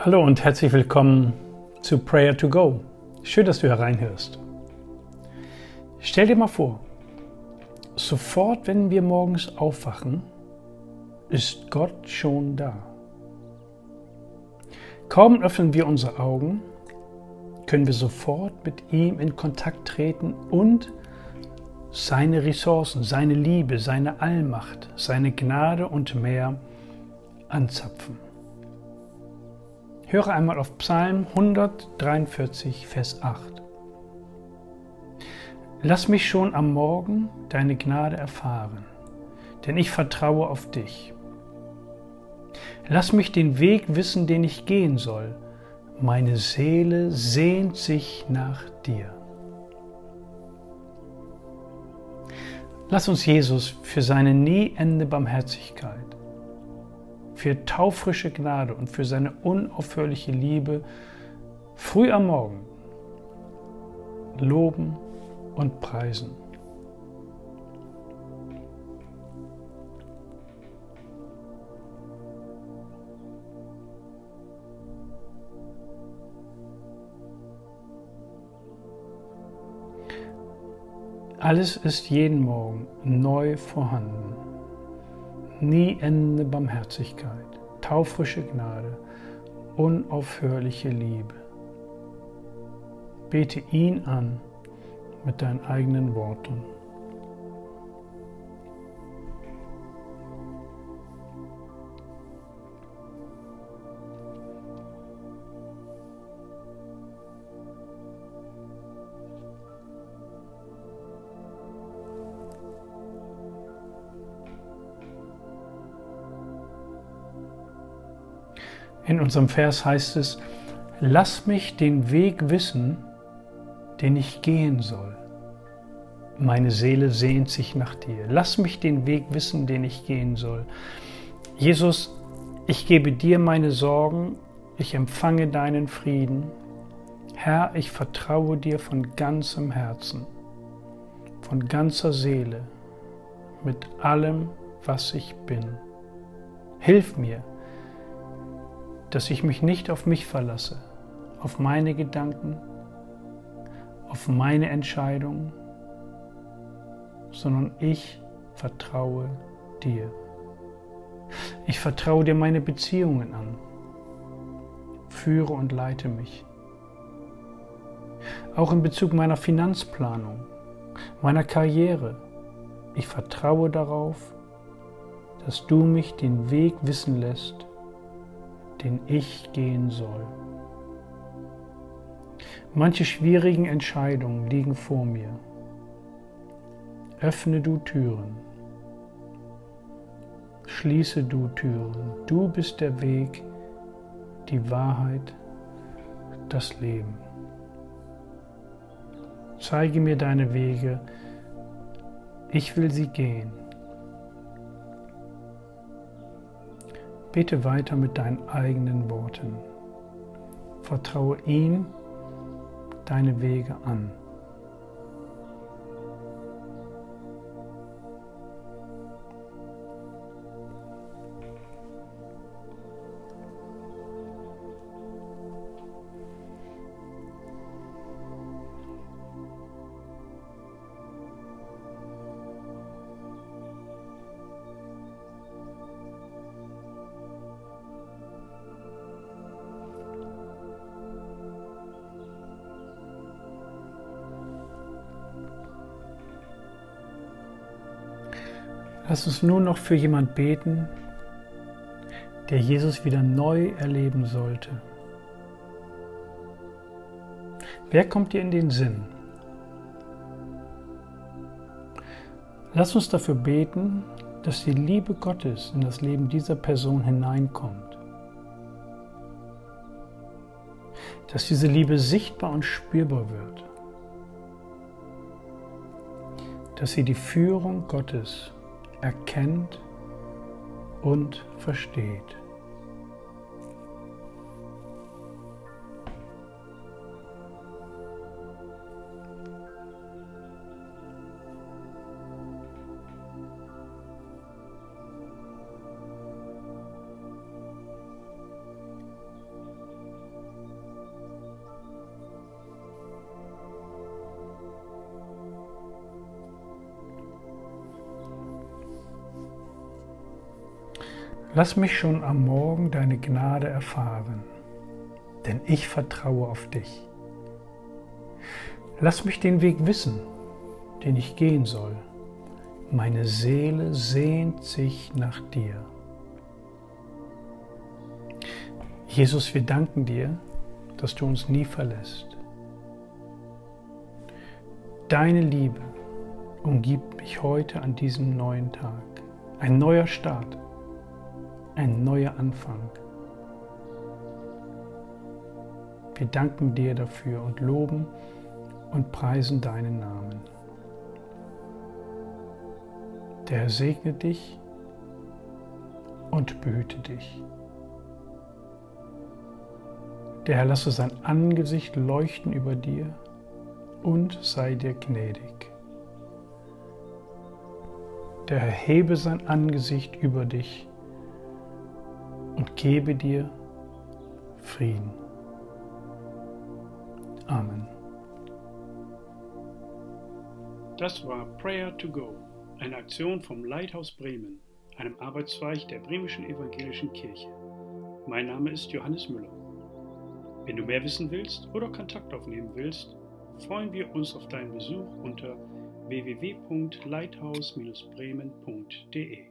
Hallo und herzlich willkommen zu Prayer to Go. Schön, dass du hereinhörst. Stell dir mal vor, sofort, wenn wir morgens aufwachen, ist Gott schon da. Kaum öffnen wir unsere Augen, können wir sofort mit ihm in Kontakt treten und seine Ressourcen, seine Liebe, seine Allmacht, seine Gnade und mehr anzapfen. Höre einmal auf Psalm 143, Vers 8. Lass mich schon am Morgen deine Gnade erfahren, denn ich vertraue auf dich. Lass mich den Weg wissen, den ich gehen soll. Meine Seele sehnt sich nach dir. Lass uns Jesus für seine nie ende Barmherzigkeit für taufrische Gnade und für seine unaufhörliche Liebe früh am Morgen loben und preisen. Alles ist jeden Morgen neu vorhanden nie endende Barmherzigkeit, taufrische Gnade, unaufhörliche Liebe. Bete ihn an mit deinen eigenen Worten. In unserem Vers heißt es, lass mich den Weg wissen, den ich gehen soll. Meine Seele sehnt sich nach dir. Lass mich den Weg wissen, den ich gehen soll. Jesus, ich gebe dir meine Sorgen, ich empfange deinen Frieden. Herr, ich vertraue dir von ganzem Herzen, von ganzer Seele, mit allem, was ich bin. Hilf mir, dass ich mich nicht auf mich verlasse, auf meine Gedanken, auf meine Entscheidungen, sondern ich vertraue dir. Ich vertraue dir meine Beziehungen an. Führe und leite mich. Auch in Bezug meiner Finanzplanung, meiner Karriere. Ich vertraue darauf, dass du mich den Weg wissen lässt, den ich gehen soll. Manche schwierigen Entscheidungen liegen vor mir. Öffne du Türen. Schließe du Türen. Du bist der Weg, die Wahrheit, das Leben. Zeige mir deine Wege. Ich will sie gehen. Bete weiter mit deinen eigenen Worten. Vertraue ihm deine Wege an. Lass uns nun noch für jemand beten, der Jesus wieder neu erleben sollte. Wer kommt dir in den Sinn? Lass uns dafür beten, dass die Liebe Gottes in das Leben dieser Person hineinkommt. Dass diese Liebe sichtbar und spürbar wird. Dass sie die Führung Gottes erkennt und versteht. Lass mich schon am Morgen deine Gnade erfahren, denn ich vertraue auf dich. Lass mich den Weg wissen, den ich gehen soll. Meine Seele sehnt sich nach dir. Jesus, wir danken dir, dass du uns nie verlässt. Deine Liebe umgibt mich heute an diesem neuen Tag. Ein neuer Start, ein neuer Anfang. Wir danken dir dafür und loben und preisen deinen Namen. Der Herr segne dich und behüte dich. Der Herr lasse sein Angesicht leuchten über dir und sei dir gnädig. Der Herr hebe sein Angesicht über dich und gebe dir Frieden. Amen. Das war Prayer to Go, eine Aktion vom Leithaus Bremen, einem Arbeitszweig der Bremischen Evangelischen Kirche. Mein Name ist Johannes Müller. Wenn du mehr wissen willst oder Kontakt aufnehmen willst, freuen wir uns auf deinen Besuch unter www.leithaus-bremen.de.